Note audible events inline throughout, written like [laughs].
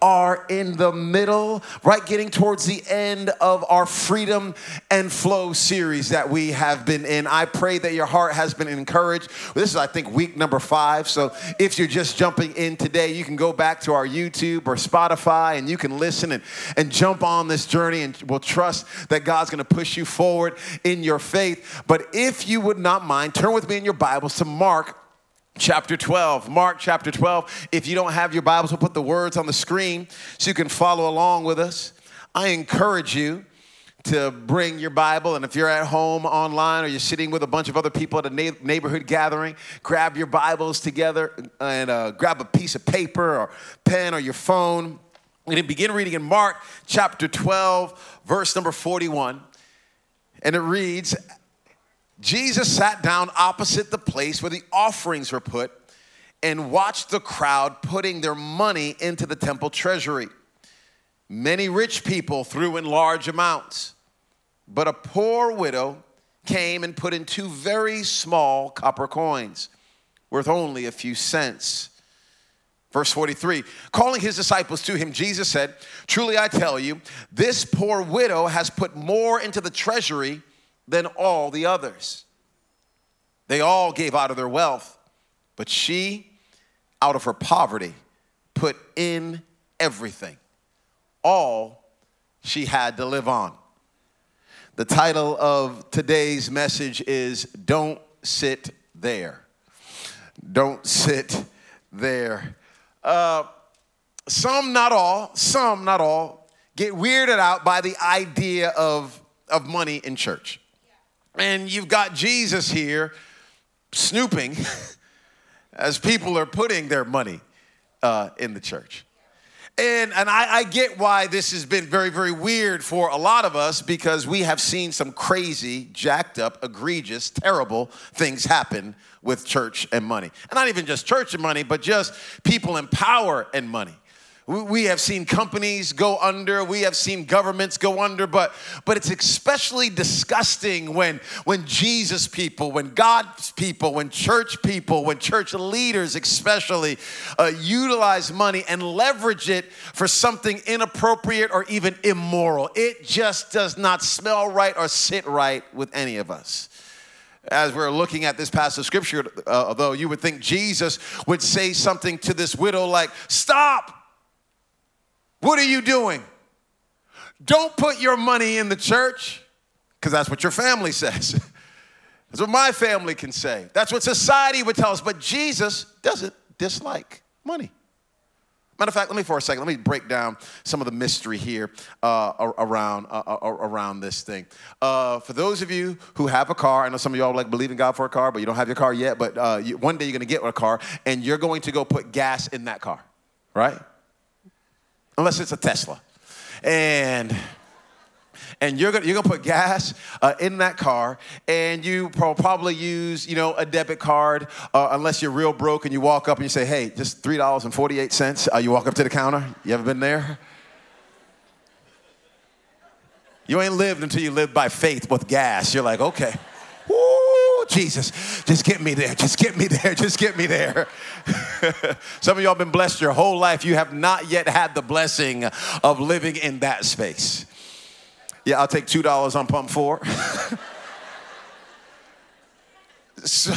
are in the middle, right, getting towards the end of our Freedom and Flow series that we have been in. I pray that your heart has been encouraged. This is, I think, week number five. So if you're just jumping in today, you can go back to our YouTube or Spotify and you can listen and, and jump on this journey and we'll trust that God's going to push you forward in your faith. But if you would not mind, turn with me in your Bibles to Mark chapter 12. Mark chapter 12. If you don't have your Bibles, we'll put the words on the screen so you can follow along with us. I encourage you to bring your Bible, and if you're at home online or you're sitting with a bunch of other people at a na- neighborhood gathering, grab your Bibles together and uh, grab a piece of paper or pen or your phone. To begin reading in Mark chapter 12, verse number 41. And it reads Jesus sat down opposite the place where the offerings were put and watched the crowd putting their money into the temple treasury. Many rich people threw in large amounts, but a poor widow came and put in two very small copper coins worth only a few cents. Verse 43 Calling his disciples to him, Jesus said, Truly I tell you, this poor widow has put more into the treasury than all the others. They all gave out of their wealth, but she, out of her poverty, put in everything, all she had to live on. The title of today's message is Don't Sit There. Don't sit there. Uh, some, not all, some, not all, get weirded out by the idea of, of money in church. And you've got Jesus here snooping [laughs] as people are putting their money uh, in the church. And, and I, I, get why this has been very, very weird for a lot of us because we have seen some crazy, jacked up, egregious, terrible things happen with church and money. And not even just church and money, but just people in power and money. We have seen companies go under, we have seen governments go under, but, but it's especially disgusting when, when Jesus people, when God's people, when church people, when church leaders especially uh, utilize money and leverage it for something inappropriate or even immoral. It just does not smell right or sit right with any of us as we're looking at this passage of scripture, uh, although you would think Jesus would say something to this widow like, Stop! What are you doing? Don't put your money in the church because that's what your family says. [laughs] that's what my family can say. That's what society would tell us. But Jesus doesn't dislike money. Matter of fact, let me for a second, let me break down some of the mystery here uh, around, uh, uh around this thing. Uh, for those of you who have a car, I know some of y'all like believe in God for a car, but you don't have your car yet, but uh, you, one day you're gonna get a car and you're going to go put gas in that car, right? Unless it's a Tesla. And and you're gonna, you're gonna put gas uh, in that car and you pro- probably use you know a debit card uh, unless you're real broke and you walk up and you say hey just $3.48 uh, you walk up to the counter. You ever been there? You ain't lived until you live by faith with gas. You're like okay Oh, Jesus, just get me there. Just get me there. [laughs] Just get me there. [laughs] Some of y'all been blessed your whole life. You have not yet had the blessing of living in that space. Yeah, I'll take $2 on pump four. [laughs] so,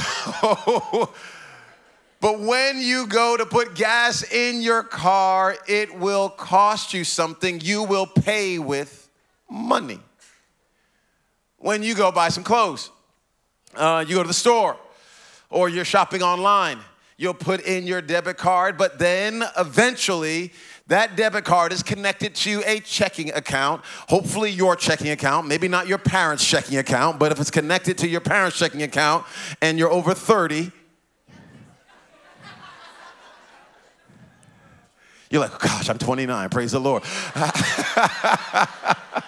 but when you go to put gas in your car, it will cost you something. You will pay with money. When you go buy some clothes, uh, you go to the store or you're shopping online, you'll put in your debit card, but then eventually that debit card is connected to a checking account, hopefully your checking account, maybe not your parents' checking account, but if it's connected to your parents' checking account and you're over 30, you're like, gosh, I'm 29, praise the Lord. [laughs]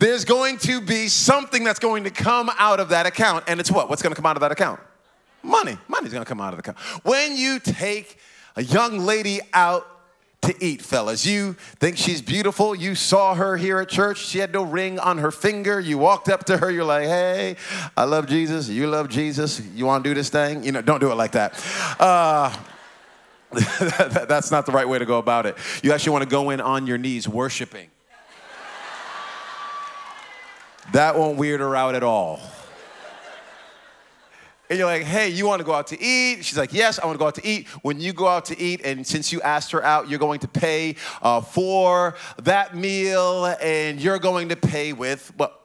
there's going to be something that's going to come out of that account. And it's what? What's going to come out of that account? Money. Money's going to come out of the account. When you take a young lady out to eat, fellas. You think she's beautiful. You saw her here at church. She had no ring on her finger. You walked up to her. You're like, hey, I love Jesus. You love Jesus. You want to do this thing? You know, don't do it like that. Uh, [laughs] That's not the right way to go about it. You actually want to go in on your knees worshiping. That won't weird her out at all. And you're like, hey, you want to go out to eat? She's like, yes, I want to go out to eat. When you go out to eat, and since you asked her out, you're going to pay uh, for that meal, and you're going to pay with what?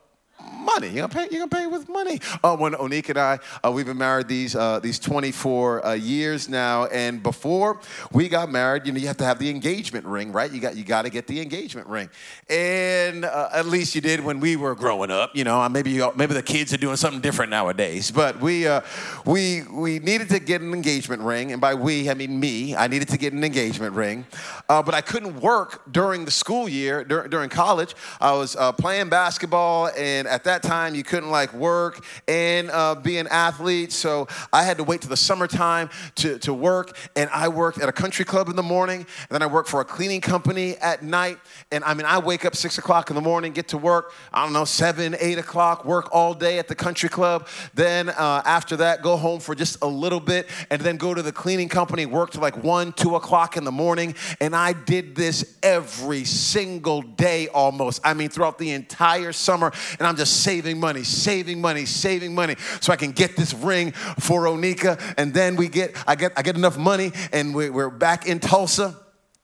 Money. You're gonna pay, you're gonna pay with money. Uh, when Onika and I, uh, we've been married these, uh, these 24 uh, years now, and before we got married, you know, you have to have the engagement ring, right? You got, you got to get the engagement ring. And uh, at least you did when we were growing up, you know, maybe, you, maybe the kids are doing something different nowadays, but we, uh, we, we needed to get an engagement ring, and by we, I mean me, I needed to get an engagement ring, but I couldn't work during the school year, dur- during college. I was playing basketball, and at that time you couldn't like work and uh, be an athlete. So I had to wait till the summertime to, to work. And I worked at a country club in the morning. And then I worked for a cleaning company at night. And I mean, I wake up six o'clock in the morning, get to work, I don't know, seven, eight o'clock, work all day at the country club. Then uh, after that, go home for just a little bit and then go to the cleaning company, work till like one, two o'clock in the morning. And I did this every single day almost. I mean, throughout the entire summer. And I'm just saving money, saving money, saving money so I can get this ring for Onika. And then we get, I get, I get enough money and we, we're back in Tulsa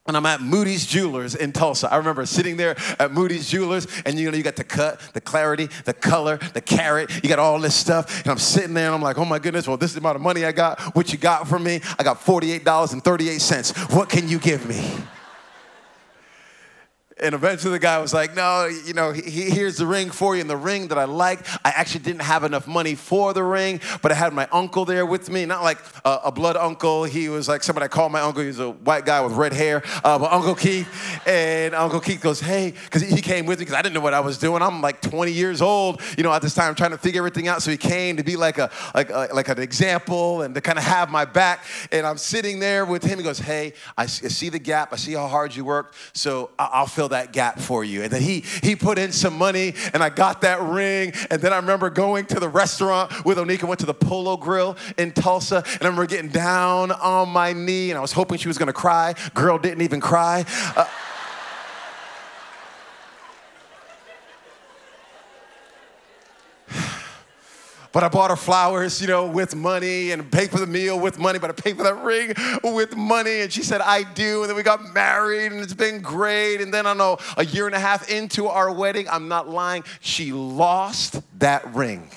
and I'm at Moody's Jewelers in Tulsa. I remember sitting there at Moody's Jewelers, and you know, you got the cut, the clarity, the color, the carat, you got all this stuff. And I'm sitting there and I'm like, oh my goodness, well, this is the amount of money I got. What you got for me? I got $48.38. What can you give me? And eventually the guy was like, no, you know, he, here's the ring for you. And the ring that I liked, I actually didn't have enough money for the ring, but I had my uncle there with me. Not like a, a blood uncle. He was like somebody I called my uncle. He was a white guy with red hair, uh, but Uncle Keith. And Uncle Keith goes, hey, because he came with me because I didn't know what I was doing. I'm like 20 years old, you know, at this time, trying to figure everything out. So he came to be like a like a, like an example and to kind of have my back. And I'm sitting there with him. He goes, hey, I see the gap. I see how hard you worked. So I'll fill that gap for you. And then he he put in some money and I got that ring. And then I remember going to the restaurant with Onika, went to the Polo Grill in Tulsa. And I remember getting down on my knee and I was hoping she was gonna cry. Girl didn't even cry. Uh, But I bought her flowers, you know, with money and paid for the meal with money, but I paid for that ring with money. And she said, I do. And then we got married and it's been great. And then I know, a year and a half into our wedding, I'm not lying, she lost that ring.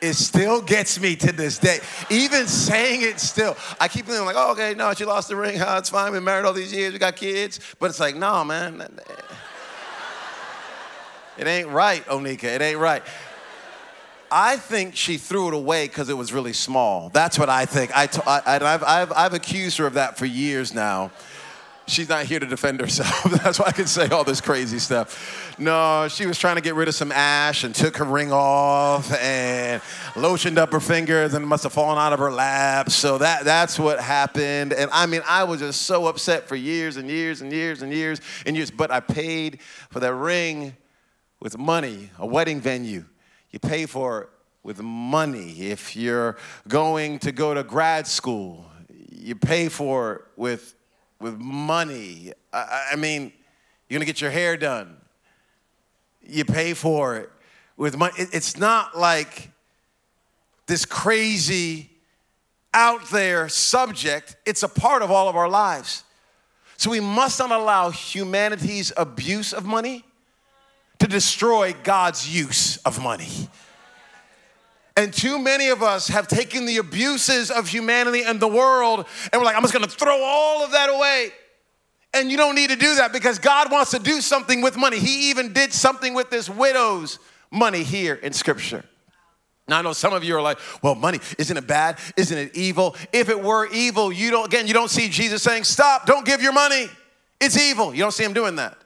It still gets me to this day. Even saying it still, I keep thinking like, oh, okay, no, she lost the ring. [laughs] Huh, it's fine. We married all these years. We got kids. But it's like, no, man. It ain't right, Onika. It ain't right. I think she threw it away because it was really small. That's what I think. I t- I, I've, I've, I've accused her of that for years now she's not here to defend herself. [laughs] That's why I can say all this crazy stuff. No, she was trying to get rid of some ash and took her ring off and lotioned up her fingers and must have fallen out of her lap. So that, that's what happened. And I mean, I was just so upset for years and years and years and years and years. But I paid for that ring with money, a wedding venue. You pay for it with money. If you're going to go to grad school, you pay for it with with money. I, I mean, you're gonna get your hair done. You pay for it with money. It, it's not like this crazy, out there subject. It's a part of all of our lives. So we must not allow humanity's abuse of money to destroy God's use of money. And too many of us have taken the abuses of humanity and the world, and we're like, I'm just gonna throw all of that away. And you don't need to do that because God wants to do something with money. He even did something with this widow's money here in Scripture. Now I know some of you are like, well, money, isn't it bad? Isn't it evil? If it were evil, you don't, again, you don't see Jesus saying, stop, don't give your money. It's evil. You don't see him doing that.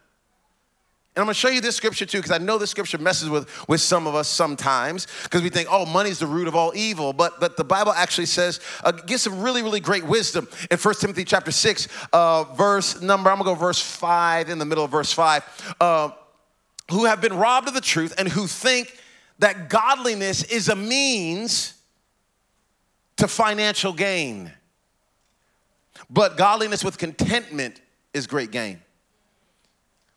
And I'm gonna show you this scripture too, because I know this scripture messes with, with some of us sometimes, because we think, oh, money's the root of all evil. But, but the Bible actually says, uh, gives some really, really great wisdom. In 1 Timothy chapter 6, uh, verse number, I'm gonna go verse 5, in the middle of verse 5, uh, who have been robbed of the truth and who think that godliness is a means to financial gain. But godliness with contentment is great gain.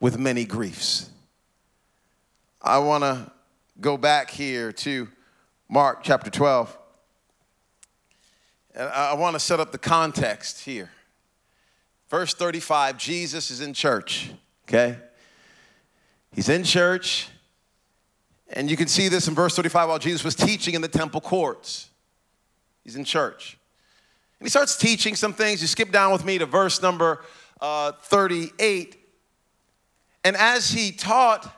with many griefs. I want to go back here to Mark chapter 12. And I want to set up the context here. Verse 35 Jesus is in church, okay? He's in church, and you can see this in verse 35 while Jesus was teaching in the temple courts. He's in church. And he starts teaching some things. You skip down with me to verse number uh, 38. And as he taught,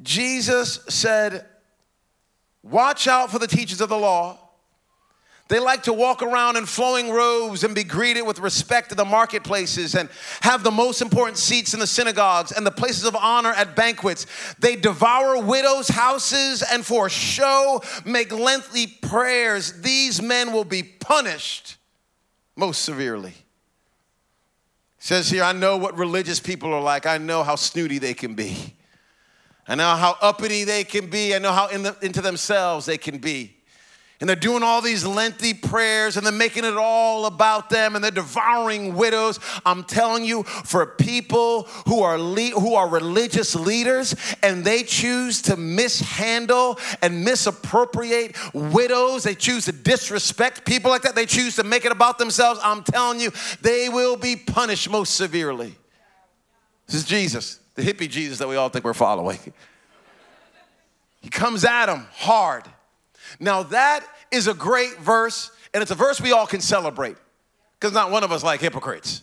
Jesus said, Watch out for the teachers of the law. They like to walk around in flowing robes and be greeted with respect in the marketplaces and have the most important seats in the synagogues and the places of honor at banquets. They devour widows' houses and for show make lengthy prayers. These men will be punished most severely. Says here, I know what religious people are like. I know how snooty they can be. I know how uppity they can be. I know how in the, into themselves they can be. And they're doing all these lengthy prayers and they're making it all about them and they're devouring widows. I'm telling you, for people who are, le- who are religious leaders and they choose to mishandle and misappropriate widows, they choose to disrespect people like that, they choose to make it about themselves, I'm telling you, they will be punished most severely. This is Jesus the hippie Jesus that we all think we're following. He comes at them hard. Now, that is a great verse, and it's a verse we all can celebrate because not one of us like hypocrites.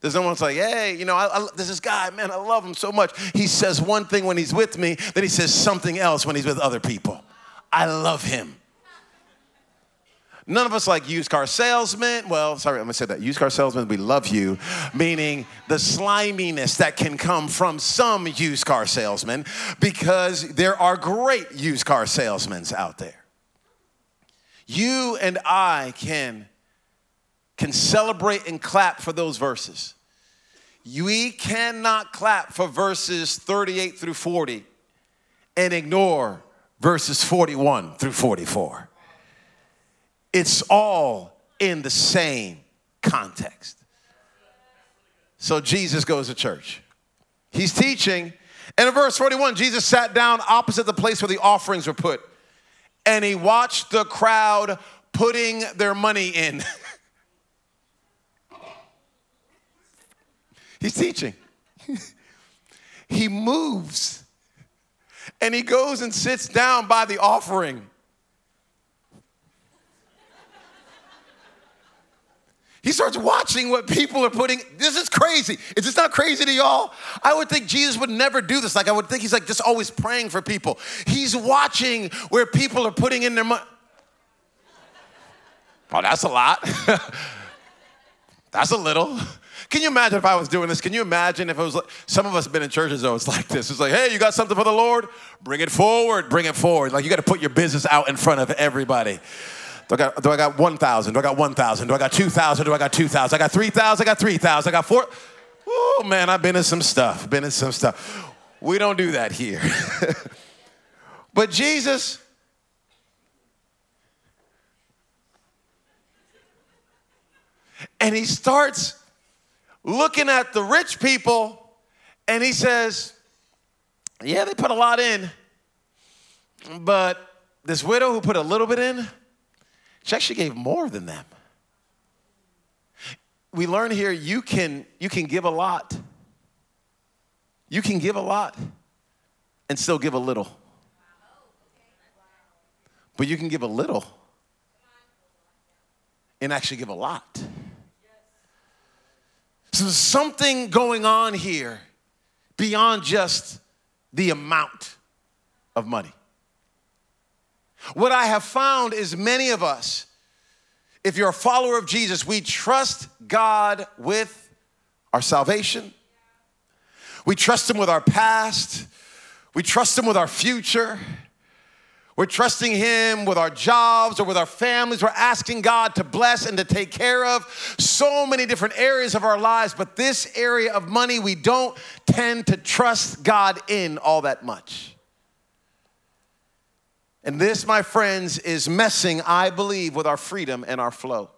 There's no one's like, hey, you know, I, I, there's this guy, man, I love him so much. He says one thing when he's with me, then he says something else when he's with other people. I love him. None of us like used car salesmen. Well, sorry, I'm gonna say that. Used car salesmen, we love you, meaning the sliminess that can come from some used car salesmen because there are great used car salesmen out there. You and I can, can celebrate and clap for those verses. We cannot clap for verses 38 through 40 and ignore verses 41 through 44. It's all in the same context. So Jesus goes to church. He's teaching. And in verse 41, Jesus sat down opposite the place where the offerings were put. And he watched the crowd putting their money in. [laughs] He's teaching. [laughs] he moves and he goes and sits down by the offering. He starts watching what people are putting. This is crazy. Is this not crazy to y'all? I would think Jesus would never do this. Like, I would think he's like just always praying for people. He's watching where people are putting in their money. Oh, that's a lot. [laughs] that's a little. Can you imagine if I was doing this? Can you imagine if it was like, some of us have been in churches though, it's like this. It's like, hey, you got something for the Lord? Bring it forward, bring it forward. Like you got to put your business out in front of everybody. Do I got, do I got 1,000? Do I got 1,000? Do I got 2,000? Do I got 2,000? I got 3,000? I got 3,000? I got 4. Oh, man, I've been in some stuff. Been in some stuff. We don't do that here. [laughs] but Jesus, and he starts looking at the rich people and he says, Yeah, they put a lot in, but this widow who put a little bit in, she actually gave more than them. We learn here you can, you can give a lot. You can give a lot and still give a little. But you can give a little and actually give a lot. So there's something going on here beyond just the amount of money. What I have found is many of us, if you're a follower of Jesus, we trust God with our salvation. We trust Him with our past. We trust Him with our future. We're trusting Him with our jobs or with our families. We're asking God to bless and to take care of so many different areas of our lives. But this area of money, we don't tend to trust God in all that much. And this, my friends, is messing, I believe, with our freedom and our flow.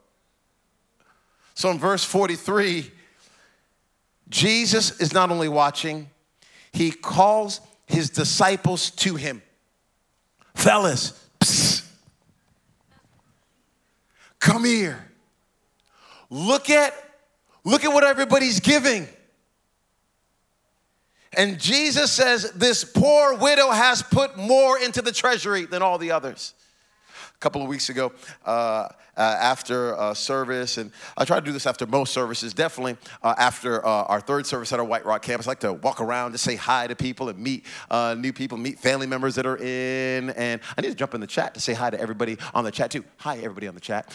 So in verse 43, Jesus is not only watching, he calls his disciples to him. Fellas, psst, come here. Look at look at what everybody's giving. And Jesus says this poor widow has put more into the treasury than all the others a couple of weeks ago uh, uh, after uh, service, and I try to do this after most services, definitely uh, after uh, our third service at our White Rock campus. I like to walk around to say hi to people and meet uh, new people, meet family members that are in. And I need to jump in the chat to say hi to everybody on the chat, too. Hi, everybody on the chat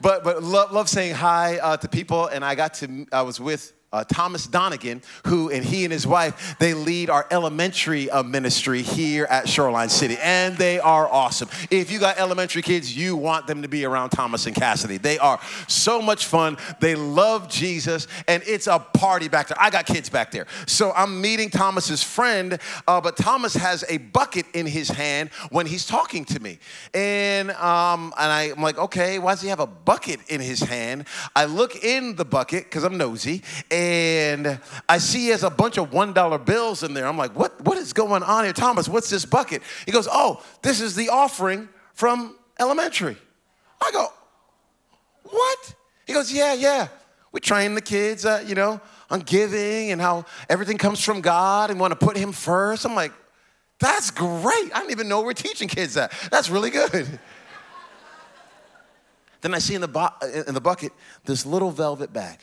but but love, love saying hi uh, to people. And I got to I was with uh, Thomas Donegan, who and he and his wife they lead our elementary uh, ministry here at Shoreline City, and they are awesome. If you got elementary kids, you want them to be around Thomas and Cassidy. They are so much fun. They love Jesus, and it's a party back there. I got kids back there, so I'm meeting Thomas's friend, uh, but Thomas has a bucket in his hand when he's talking to me, and um, and I, I'm like, okay, why does he have a bucket in his hand? I look in the bucket because I'm nosy. And and I see he has a bunch of $1 bills in there. I'm like, what, what is going on here? Thomas, what's this bucket? He goes, oh, this is the offering from elementary. I go, what? He goes, yeah, yeah. We train the kids, uh, you know, on giving and how everything comes from God and want to put Him first. I'm like, that's great. I didn't even know we're teaching kids that. That's really good. [laughs] then I see in the, in the bucket this little velvet bag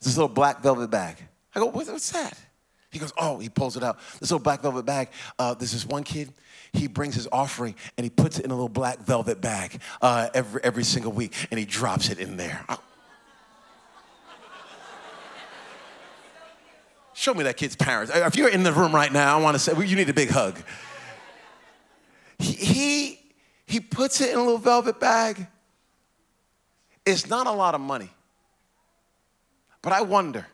this little black velvet bag. I go, what's that? He goes, oh, he pulls it out. This little black velvet bag. Uh, there's this one kid. He brings his offering and he puts it in a little black velvet bag uh, every every single week, and he drops it in there. I, Show me that kid's parents. If you're in the room right now, I want to say well, you need a big hug. He, he he puts it in a little velvet bag. It's not a lot of money. But I wonder,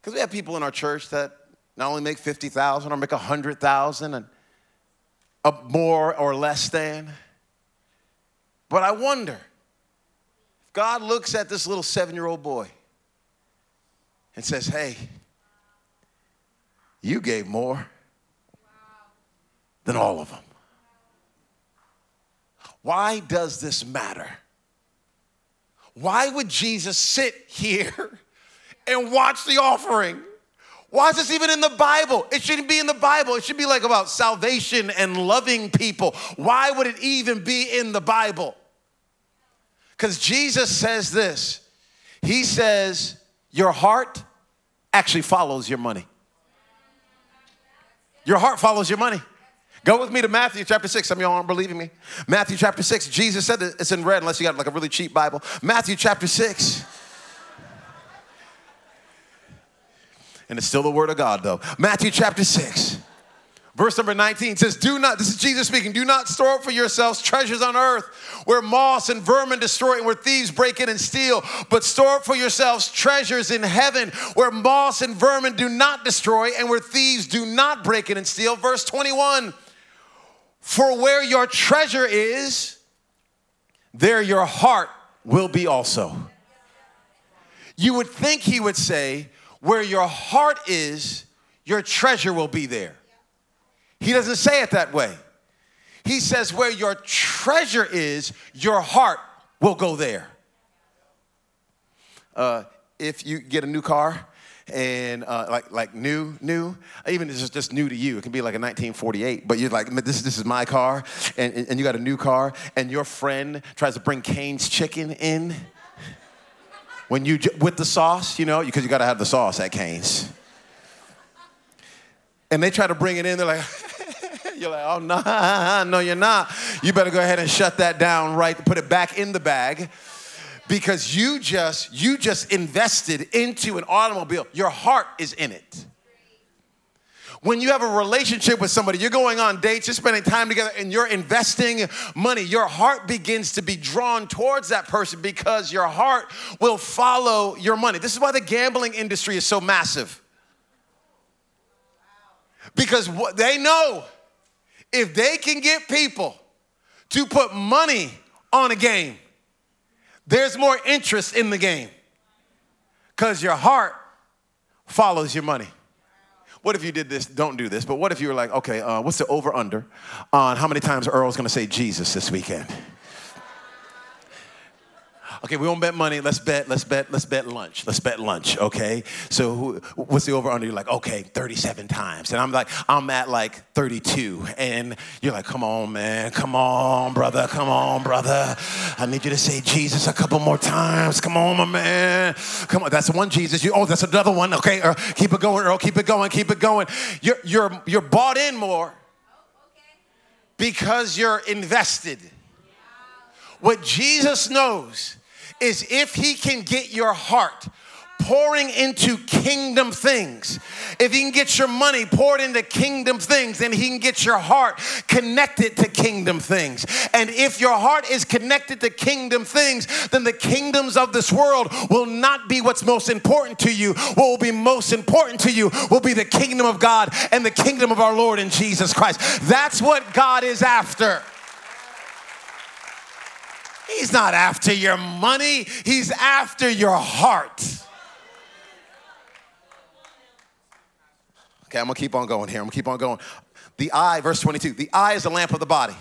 because we have people in our church that not only make 50,000 or make 100,000 and a more or less than, but I wonder if God looks at this little seven year old boy and says, Hey, you gave more than all of them. Why does this matter? Why would Jesus sit here and watch the offering? Why is this even in the Bible? It shouldn't be in the Bible. It should be like about salvation and loving people. Why would it even be in the Bible? Because Jesus says this He says, Your heart actually follows your money. Your heart follows your money. Go with me to Matthew chapter 6. Some of y'all aren't believing me. Matthew chapter 6. Jesus said it's in red unless you got like a really cheap Bible. Matthew chapter 6. And it's still the word of God though. Matthew chapter 6. Verse number 19 says, Do not, this is Jesus speaking, do not store up for yourselves treasures on earth where moss and vermin destroy and where thieves break in and steal, but store up for yourselves treasures in heaven where moss and vermin do not destroy and where thieves do not break in and steal. Verse 21 for where your treasure is, there your heart will be also. You would think he would say, Where your heart is, your treasure will be there. He doesn't say it that way. He says, Where your treasure is, your heart will go there. Uh, if you get a new car, and uh, like like new new even if it's just new to you it can be like a 1948 but you're like this, this is my car and, and you got a new car and your friend tries to bring Cane's chicken in when you with the sauce you know because you got to have the sauce at Cane's and they try to bring it in they're like [laughs] You're like, oh, no, no, you're not. You better go ahead and shut that down, right? Put it back in the bag because you just you just invested into an automobile. Your heart is in it. When you have a relationship with somebody, you're going on dates, you're spending time together, and you're investing money, your heart begins to be drawn towards that person because your heart will follow your money. This is why the gambling industry is so massive. Because they know if they can get people to put money on a game, there's more interest in the game because your heart follows your money. What if you did this? Don't do this, but what if you were like, okay, uh, what's the over under on how many times Earl's gonna say Jesus this weekend? Okay, we won't bet money. Let's bet. Let's bet. Let's bet lunch. Let's bet lunch. Okay. So who, what's the over under? You're like, okay, 37 times, and I'm like, I'm at like 32, and you're like, come on, man, come on, brother, come on, brother. I need you to say Jesus a couple more times. Come on, my man. Come on. That's one Jesus. You. Oh, that's another one. Okay. Earl, keep it going, Earl. Keep it going. Keep it going. You're you're you're bought in more because you're invested. What Jesus knows is if he can get your heart pouring into kingdom things. If he can get your money poured into kingdom things, then he can get your heart connected to kingdom things. And if your heart is connected to kingdom things, then the kingdoms of this world will not be what's most important to you. What will be most important to you will be the kingdom of God and the kingdom of our Lord and Jesus Christ. That's what God is after. He's not after your money, He's after your heart. Okay, I'm gonna keep on going here. I'm gonna keep on going. The eye, verse 22, the eye is the lamp of the body.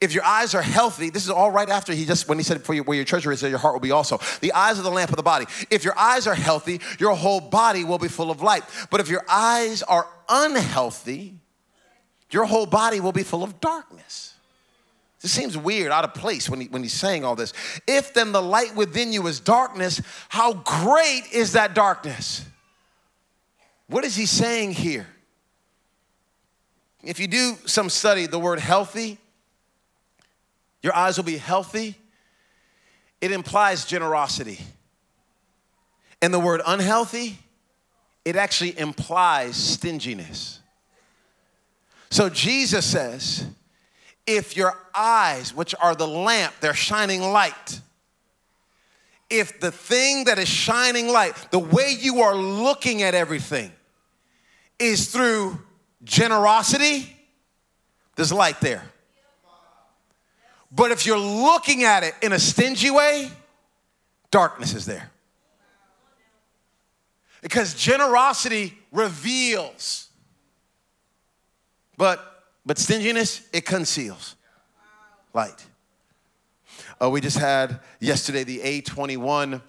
If your eyes are healthy, this is all right after he just, when he said, for your, where your treasure is, your heart will be also. The eyes are the lamp of the body. If your eyes are healthy, your whole body will be full of light. But if your eyes are unhealthy, your whole body will be full of darkness. This seems weird, out of place when, he, when he's saying all this. If then the light within you is darkness, how great is that darkness? What is he saying here? If you do some study, the word healthy, your eyes will be healthy, it implies generosity. And the word unhealthy, it actually implies stinginess. So Jesus says, if your eyes, which are the lamp, they're shining light, if the thing that is shining light, the way you are looking at everything is through generosity, there's light there. But if you're looking at it in a stingy way, darkness is there. Because generosity reveals. But but stinginess, it conceals light. Uh, we just had yesterday the A21,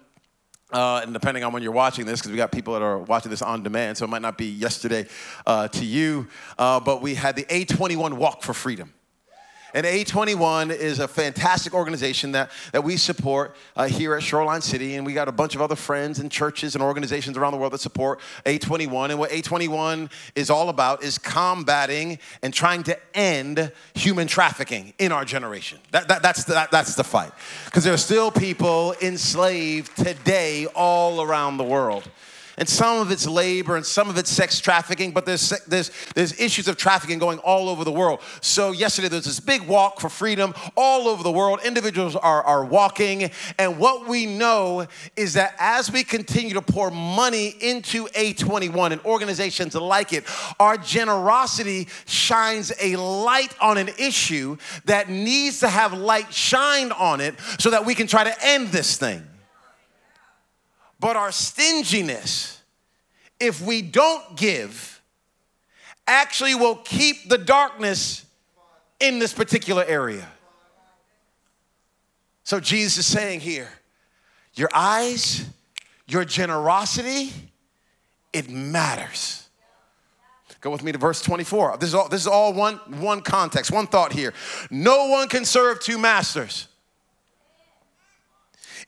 uh, and depending on when you're watching this, because we got people that are watching this on demand, so it might not be yesterday uh, to you, uh, but we had the A21 Walk for Freedom. And A21 is a fantastic organization that, that we support uh, here at Shoreline City. And we got a bunch of other friends and churches and organizations around the world that support A21. And what A21 is all about is combating and trying to end human trafficking in our generation. That, that, that's, the, that, that's the fight. Because there are still people enslaved today all around the world and some of it's labor and some of it's sex trafficking, but there's, there's, there's issues of trafficking going all over the world. So, yesterday there was this big walk for freedom all over the world. Individuals are, are walking, and what we know is that as we continue to pour money into A21 and organizations like it, our generosity shines a light on an issue that needs to have light shined on it so that we can try to end this thing. But our stinginess, if we don't give, actually will keep the darkness in this particular area. So Jesus is saying here, your eyes, your generosity, it matters. Go with me to verse 24. This is all, this is all one, one context, one thought here. No one can serve two masters.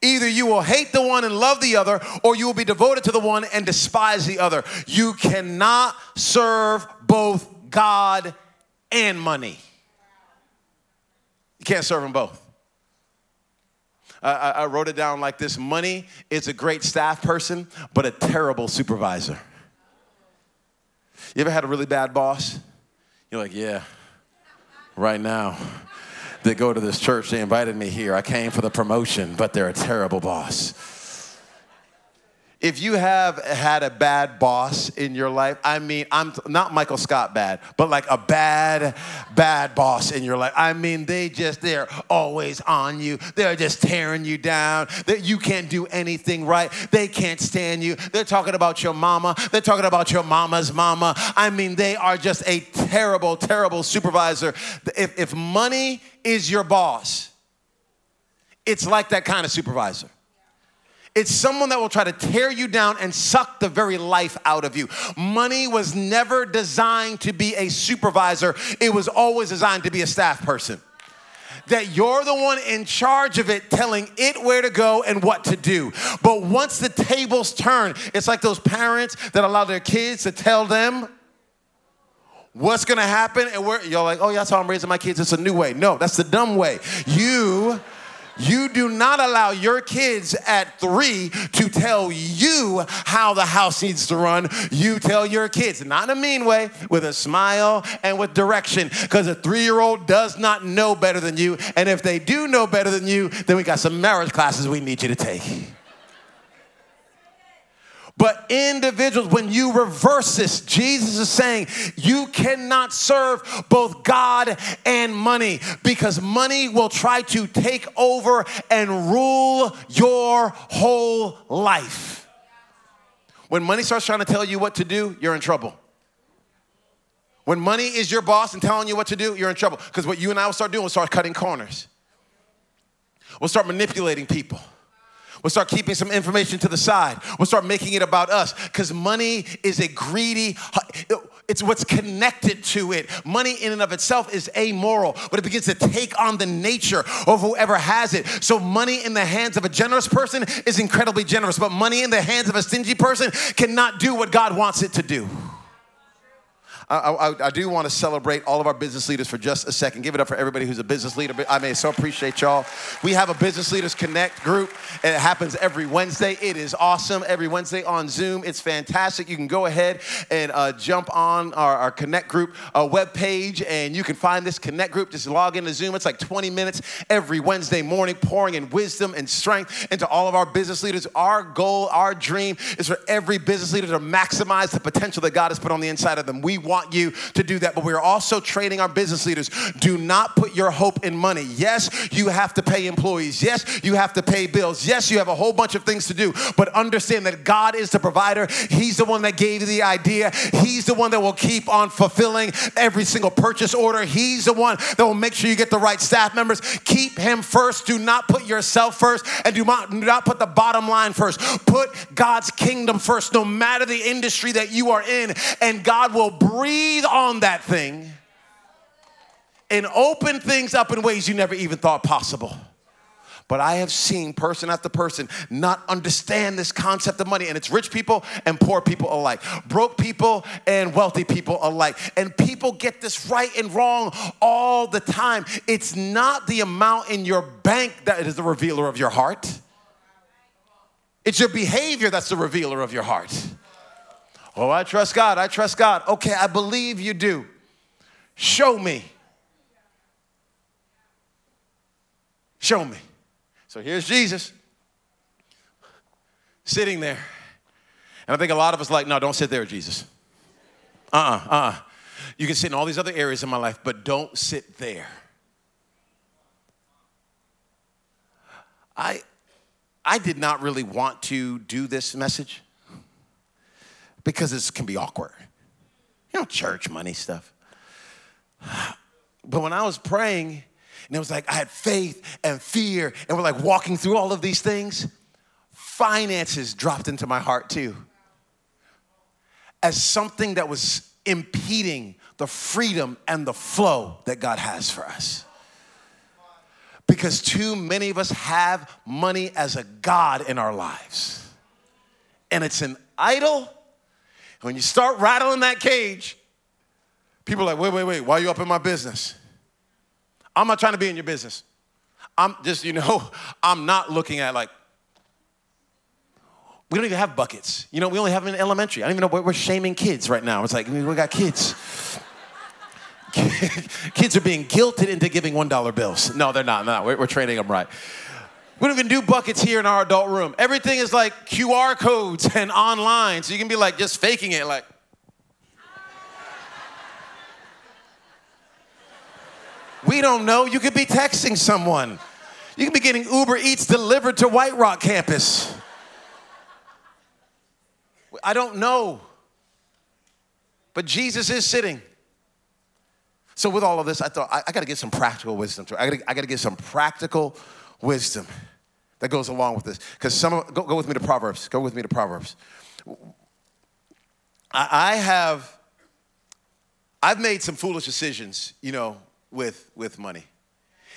Either you will hate the one and love the other, or you will be devoted to the one and despise the other. You cannot serve both God and money. You can't serve them both. I, I wrote it down like this Money is a great staff person, but a terrible supervisor. You ever had a really bad boss? You're like, yeah, right now. They go to this church, they invited me here. I came for the promotion, but they're a terrible boss if you have had a bad boss in your life, I mean, I'm not Michael Scott bad, but like a bad, bad boss in your life. I mean, they just, they're always on you. They're just tearing you down. That you can't do anything right. They can't stand you. They're talking about your mama. They're talking about your mama's mama. I mean, they are just a terrible, terrible supervisor. If, if money is your boss, it's like that kind of supervisor. It's someone that will try to tear you down and suck the very life out of you. Money was never designed to be a supervisor, it was always designed to be a staff person. That you're the one in charge of it, telling it where to go and what to do. But once the tables turn, it's like those parents that allow their kids to tell them what's gonna happen, and we're, you're like, oh, yeah, that's how I'm raising my kids. It's a new way. No, that's the dumb way. You you do not allow your kids at three to tell you how the house needs to run. You tell your kids, not in a mean way, with a smile and with direction, because a three year old does not know better than you. And if they do know better than you, then we got some marriage classes we need you to take. But individuals, when you reverse this, Jesus is saying you cannot serve both God and money because money will try to take over and rule your whole life. When money starts trying to tell you what to do, you're in trouble. When money is your boss and telling you what to do, you're in trouble. Because what you and I will start doing, we'll start cutting corners. We'll start manipulating people. We'll start keeping some information to the side. We'll start making it about us because money is a greedy, it's what's connected to it. Money in and of itself is amoral, but it begins to take on the nature of whoever has it. So, money in the hands of a generous person is incredibly generous, but money in the hands of a stingy person cannot do what God wants it to do. I, I, I, do want to celebrate all of our business leaders for just a second. Give it up for everybody who's a business leader. I may so appreciate y'all. We have a Business Leaders Connect group. It happens every Wednesday. It is awesome. Every Wednesday on Zoom. It's fantastic. You can go ahead and uh, jump on our, our Connect group uh, webpage and you can find this Connect group. Just log into Zoom. It's like 20 minutes every Wednesday morning, pouring in wisdom and strength into all of our business leaders. Our goal, our dream is for every business leader to maximize the potential that God has put on the inside of them. We want want you to do that, but we're also training our business leaders. Do not put your hope in money. Yes, you have to pay employees. Yes, you have to pay bills. Yes, you have a whole bunch of things to do, but understand that God is the provider. He's the one that gave you the idea. He's the one that will keep on fulfilling every single purchase order. He's the one that will make sure you get the right staff members. Keep Him first. Do not put yourself first, and do not, do not put the bottom line first. Put God's kingdom first, no matter the industry that you are in, and God will bring breathe on that thing and open things up in ways you never even thought possible. But I have seen person after person not understand this concept of money, and it's rich people and poor people alike, broke people and wealthy people alike. And people get this right and wrong all the time. It's not the amount in your bank that is the revealer of your heart, it's your behavior that's the revealer of your heart. Oh, I trust God. I trust God. Okay, I believe you do. Show me. Show me. So here's Jesus sitting there. And I think a lot of us like, no, don't sit there, Jesus. Uh uh-uh, uh, uh-uh. You can sit in all these other areas in my life, but don't sit there. I, I did not really want to do this message because it can be awkward. You know, church money stuff. But when I was praying, and it was like I had faith and fear, and we're like walking through all of these things, finances dropped into my heart too. As something that was impeding the freedom and the flow that God has for us. Because too many of us have money as a God in our lives. And it's an idol when you start rattling that cage, People are like, wait, wait, wait, why are you up in my business? I'm not trying to be in your business. I'm just, you know, [laughs] I'm not looking at like, we don't even have buckets. You know, we only have them in elementary. I don't even know we're shaming kids right now. It's like, we got kids. [laughs] kids are being guilted into giving $1 bills. No, they're not. No, we're, we're training them right. We don't even do buckets here in our adult room. Everything is like QR codes and online. So you can be like just faking it, like, We don't know. You could be texting someone. You could be getting Uber Eats delivered to White Rock campus. I don't know. But Jesus is sitting. So, with all of this, I thought I, I got to get some practical wisdom. To, I got to get some practical wisdom that goes along with this. Because some go, go with me to Proverbs. Go with me to Proverbs. I, I have, I've made some foolish decisions, you know, with, with money.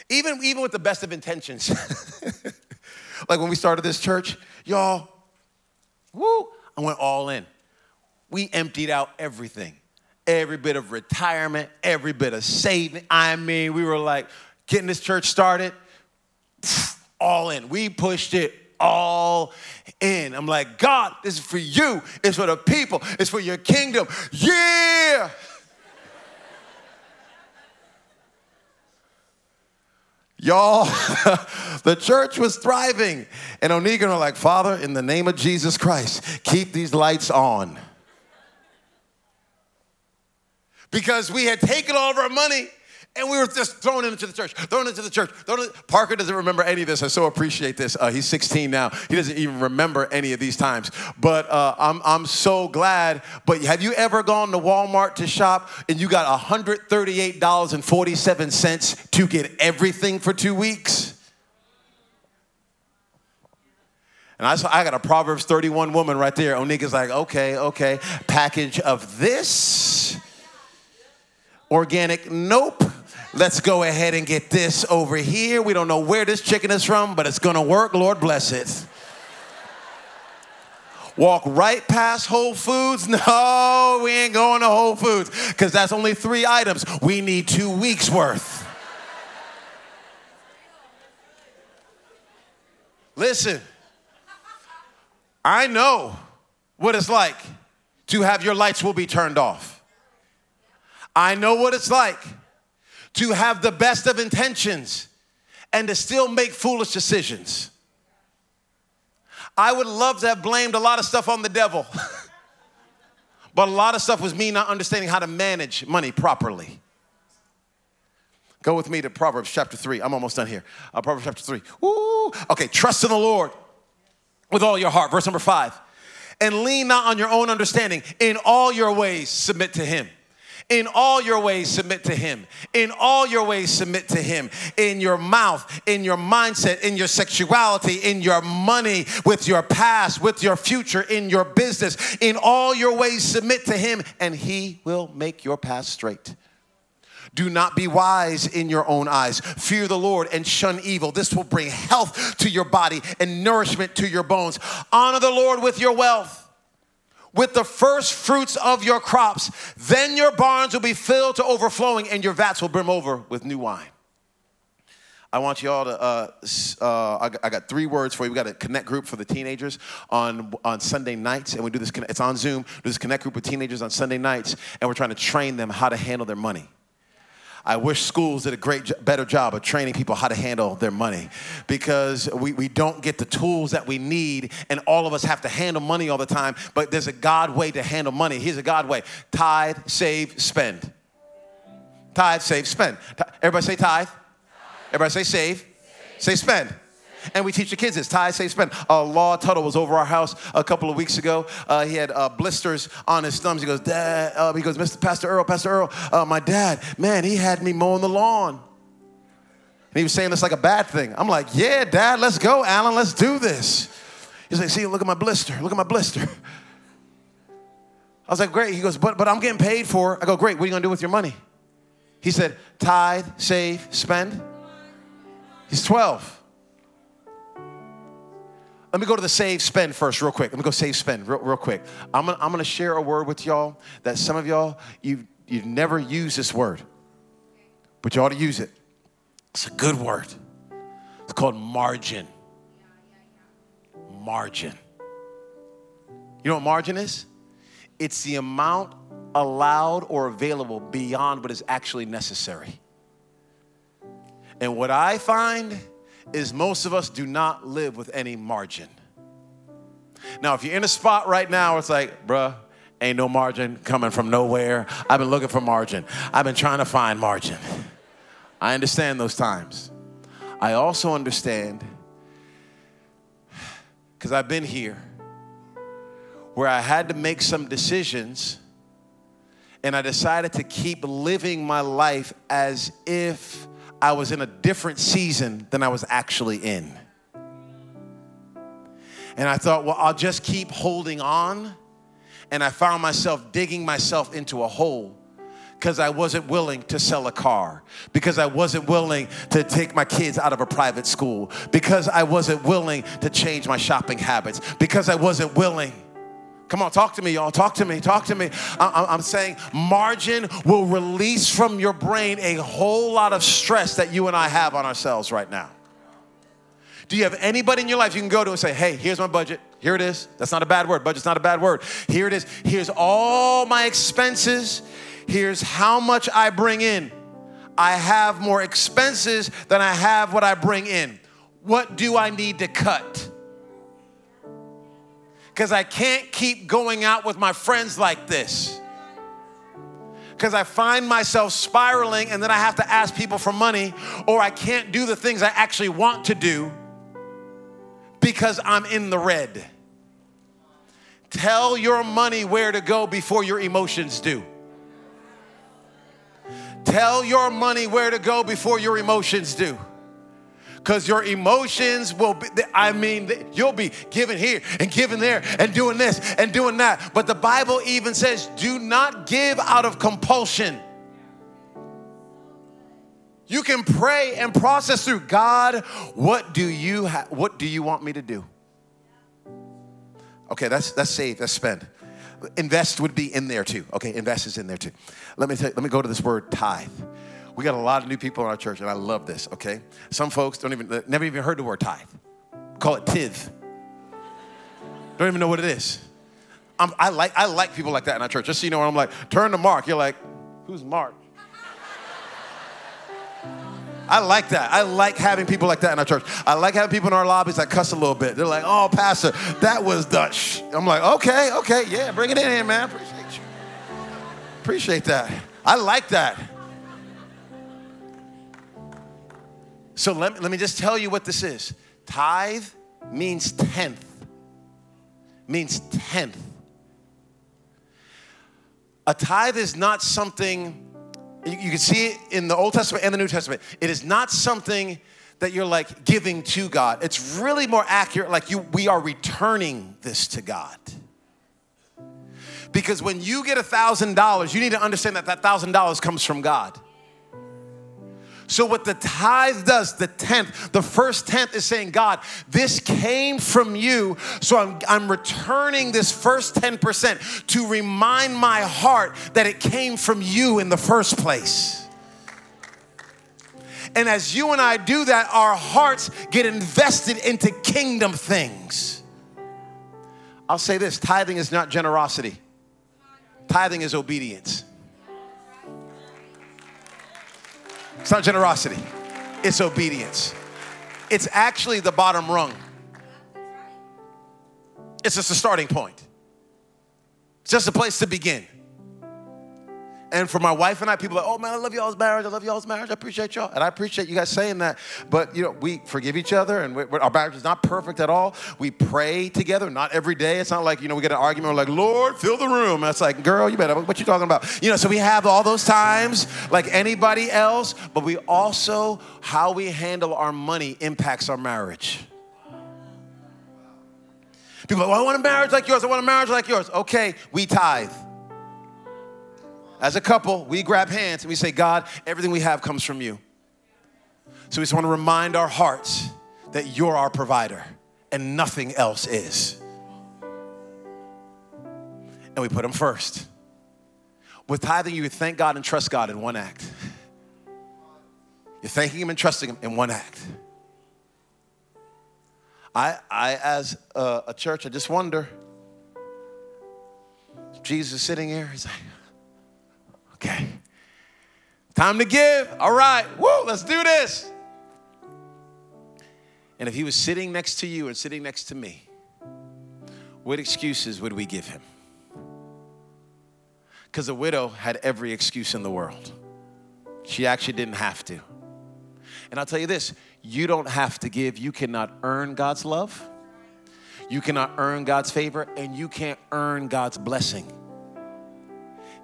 Even, even with the best of intentions. [laughs] like when we started this church, y'all, woo, I went all in. We emptied out everything. Every bit of retirement, every bit of saving. I mean, we were like getting this church started, all in. We pushed it all in. I'm like, God, this is for you. It's for the people. It's for your kingdom. Yeah. Y'all, [laughs] the church was thriving. And Onigan were like, Father, in the name of Jesus Christ, keep these lights on. Because we had taken all of our money and we were just throwing it into the church, throwing it into the church. It. Parker doesn't remember any of this. I so appreciate this. Uh, he's 16 now. He doesn't even remember any of these times. But uh, I'm, I'm so glad. But have you ever gone to Walmart to shop and you got $138.47 to get everything for two weeks? And I, saw, I got a Proverbs 31 woman right there. Onika's like, okay, okay. Package of this. Organic, nope. Let's go ahead and get this over here. We don't know where this chicken is from, but it's gonna work. Lord bless it. Walk right past Whole Foods. [laughs] No, we ain't going to Whole Foods because that's only three items. We need two weeks worth. Listen, I know what it's like to have your lights will be turned off. I know what it's like to have the best of intentions and to still make foolish decisions. I would love to have blamed a lot of stuff on the devil, [laughs] but a lot of stuff was me not understanding how to manage money properly. Go with me to Proverbs chapter 3. I'm almost done here. Uh, Proverbs chapter 3. Woo! Okay, trust in the Lord with all your heart. Verse number 5. And lean not on your own understanding. In all your ways, submit to Him in all your ways, submit to Him. In all your ways, submit to Him. In your mouth, in your mindset, in your sexuality, in your money, with your past, with your future, in your business. In all your ways, submit to Him, and He will make your path straight. Do not be wise in your own eyes. Fear the Lord and shun evil. This will bring health to your body and nourishment to your bones. Honor the Lord with your wealth with the first fruits of your crops. Then your barns will be filled to overflowing and your vats will brim over with new wine. I want you all to, uh, uh, I got three words for you. We got a connect group for the teenagers on, on Sunday nights, and we do this, it's on Zoom. Do this connect group with teenagers on Sunday nights, and we're trying to train them how to handle their money. I wish schools did a great, better job of training people how to handle their money because we, we don't get the tools that we need, and all of us have to handle money all the time. But there's a God way to handle money. Here's a God way tithe, save, spend. Tithe, save, spend. Everybody say tithe. Everybody say save. Say spend and we teach the kids this tithe, save, spend. Uh, Law Tuttle was over our house a couple of weeks ago. Uh, he had uh, blisters on his thumbs. He goes, Dad, uh, he goes, Mr. Pastor Earl, Pastor Earl, uh, my dad, man, he had me mowing the lawn. And he was saying this like a bad thing. I'm like, yeah, Dad, let's go, Alan, let's do this. He's like, see, look at my blister, look at my blister. I was like, great. He goes, but, but I'm getting paid for. I go, great. What are you to do with your money? He said, tithe, save, spend. He's 12. Let me go to the save spend first, real quick. Let me go save spend real, real quick. I'm gonna, I'm gonna share a word with y'all that some of y'all, you you've never used this word, but you ought to use it. It's a good word. It's called margin. Margin. You know what margin is? It's the amount allowed or available beyond what is actually necessary. And what I find is most of us do not live with any margin. Now, if you're in a spot right now, it's like, bruh, ain't no margin coming from nowhere. I've been looking for margin. I've been trying to find margin. I understand those times. I also understand, because I've been here, where I had to make some decisions and I decided to keep living my life as if I was in a different season than I was actually in. And I thought, well, I'll just keep holding on. And I found myself digging myself into a hole because I wasn't willing to sell a car, because I wasn't willing to take my kids out of a private school, because I wasn't willing to change my shopping habits, because I wasn't willing. Come on, talk to me, y'all. Talk to me, talk to me. I'm saying margin will release from your brain a whole lot of stress that you and I have on ourselves right now. Do you have anybody in your life you can go to and say, hey, here's my budget. Here it is. That's not a bad word. Budget's not a bad word. Here it is. Here's all my expenses. Here's how much I bring in. I have more expenses than I have what I bring in. What do I need to cut? Because I can't keep going out with my friends like this because I find myself spiraling and then I have to ask people for money, or I can't do the things I actually want to do because I'm in the red. Tell your money where to go before your emotions do. Tell your money where to go before your emotions do. Because your emotions will be, I mean, you'll be giving here and giving there and doing this and doing that. But the Bible even says, do not give out of compulsion. You can pray and process through God, what do you ha- what do you want me to do? Okay, that's that's save, that's spend. Invest would be in there too. Okay, invest is in there too. Let me tell, let me go to this word tithe. We got a lot of new people in our church, and I love this. Okay, some folks don't even never even heard the word tithe. Call it tithe. Don't even know what it is. I'm, I like I like people like that in our church. Just so you know, I'm like, turn to Mark. You're like, who's Mark? I like that. I like having people like that in our church. I like having people in our lobbies that cuss a little bit. They're like, oh, Pastor, that was Dutch. I'm like, okay, okay, yeah, bring it in here, man. Appreciate you. Appreciate that. I like that. So let me, let me just tell you what this is. Tithe means tenth. Means tenth. A tithe is not something you, you can see it in the Old Testament and the New Testament. It is not something that you're like giving to God. It's really more accurate, like you we are returning this to God. Because when you get a thousand dollars, you need to understand that that thousand dollars comes from God. So, what the tithe does, the tenth, the first tenth is saying, God, this came from you. So, I'm, I'm returning this first 10% to remind my heart that it came from you in the first place. And as you and I do that, our hearts get invested into kingdom things. I'll say this tithing is not generosity, tithing is obedience. It's not generosity, it's obedience. It's actually the bottom rung. It's just a starting point. It's just a place to begin. And for my wife and I, people are like, oh man, I love y'all's marriage. I love y'all's marriage. I appreciate y'all. And I appreciate you guys saying that. But, you know, we forgive each other and we, our marriage is not perfect at all. We pray together, not every day. It's not like, you know, we get an argument, we're like, Lord, fill the room. And it's like, girl, you better, what you talking about? You know, so we have all those times like anybody else, but we also, how we handle our money impacts our marriage. People are like, well, I want a marriage like yours. I want a marriage like yours. Okay, we tithe. As a couple, we grab hands and we say, God, everything we have comes from you. So we just want to remind our hearts that you're our provider and nothing else is. And we put them first. With tithing, you thank God and trust God in one act. You're thanking Him and trusting Him in one act. I, I as a, a church, I just wonder. Jesus sitting here, he's like, okay, time to give. All right, woo, let's do this. And if he was sitting next to you and sitting next to me, what excuses would we give him? Because the widow had every excuse in the world. She actually didn't have to. And I'll tell you this you don't have to give, you cannot earn God's love, you cannot earn God's favor, and you can't earn God's blessing.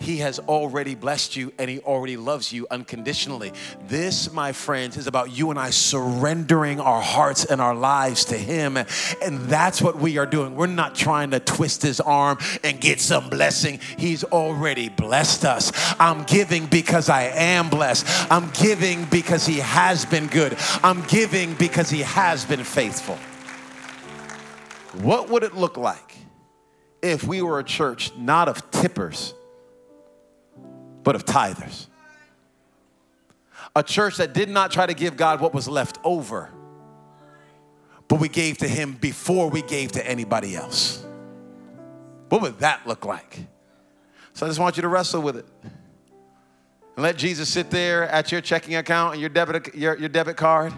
He has already blessed you and He already loves you unconditionally. This, my friends, is about you and I surrendering our hearts and our lives to Him. And that's what we are doing. We're not trying to twist His arm and get some blessing. He's already blessed us. I'm giving because I am blessed. I'm giving because He has been good. I'm giving because He has been faithful. What would it look like if we were a church not of tippers? But of tithers. A church that did not try to give God what was left over, but we gave to Him before we gave to anybody else. What would that look like? So I just want you to wrestle with it. And let Jesus sit there at your checking account and your debit, your, your debit card.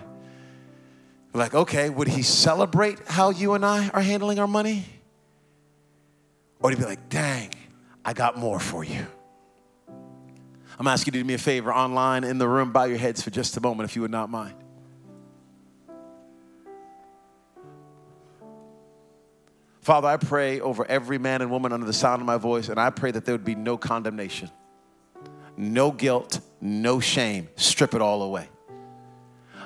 Like, okay, would he celebrate how you and I are handling our money? Or would he be like, dang, I got more for you? I'm asking you to do me a favor online in the room, bow your heads for just a moment if you would not mind. Father, I pray over every man and woman under the sound of my voice, and I pray that there would be no condemnation, no guilt, no shame. Strip it all away.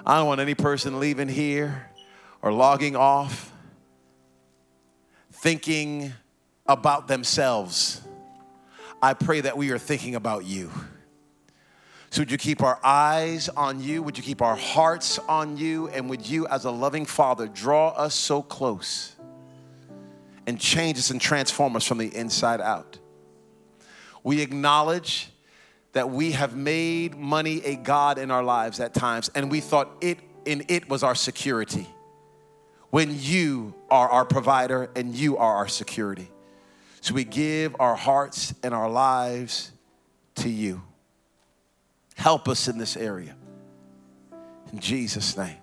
I don't want any person leaving here or logging off thinking about themselves. I pray that we are thinking about you. So, would you keep our eyes on you? Would you keep our hearts on you? And would you, as a loving father, draw us so close and change us and transform us from the inside out? We acknowledge that we have made money a God in our lives at times, and we thought it in it was our security. When you are our provider and you are our security. So we give our hearts and our lives to you. Help us in this area. In Jesus' name.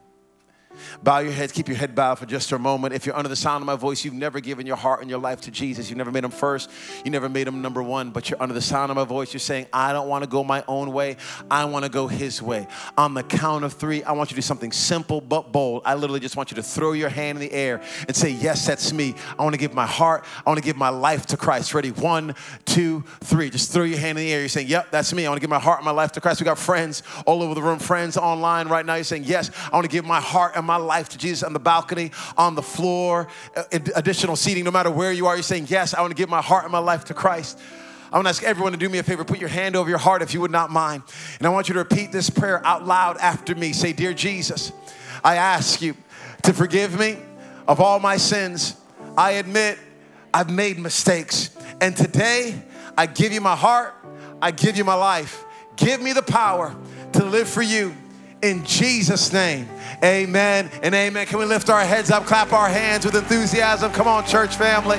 Bow your heads, keep your head bowed for just a moment. If you're under the sound of my voice, you've never given your heart and your life to Jesus. You've never made him first. You never made him number one, but you're under the sound of my voice. You're saying, I don't want to go my own way. I want to go his way. On the count of three, I want you to do something simple but bold. I literally just want you to throw your hand in the air and say, Yes, that's me. I want to give my heart, I want to give my life to Christ. Ready? One, two, three. Just throw your hand in the air. You're saying, Yep, that's me. I want to give my heart and my life to Christ. We got friends all over the room, friends online right now. You're saying, Yes, I want to give my heart and my life to Jesus on the balcony, on the floor, uh, additional seating, no matter where you are. You're saying, Yes, I want to give my heart and my life to Christ. I want to ask everyone to do me a favor. Put your hand over your heart if you would not mind. And I want you to repeat this prayer out loud after me. Say, Dear Jesus, I ask you to forgive me of all my sins. I admit I've made mistakes. And today, I give you my heart, I give you my life. Give me the power to live for you in Jesus' name. Amen and amen. Can we lift our heads up, clap our hands with enthusiasm? Come on, church family.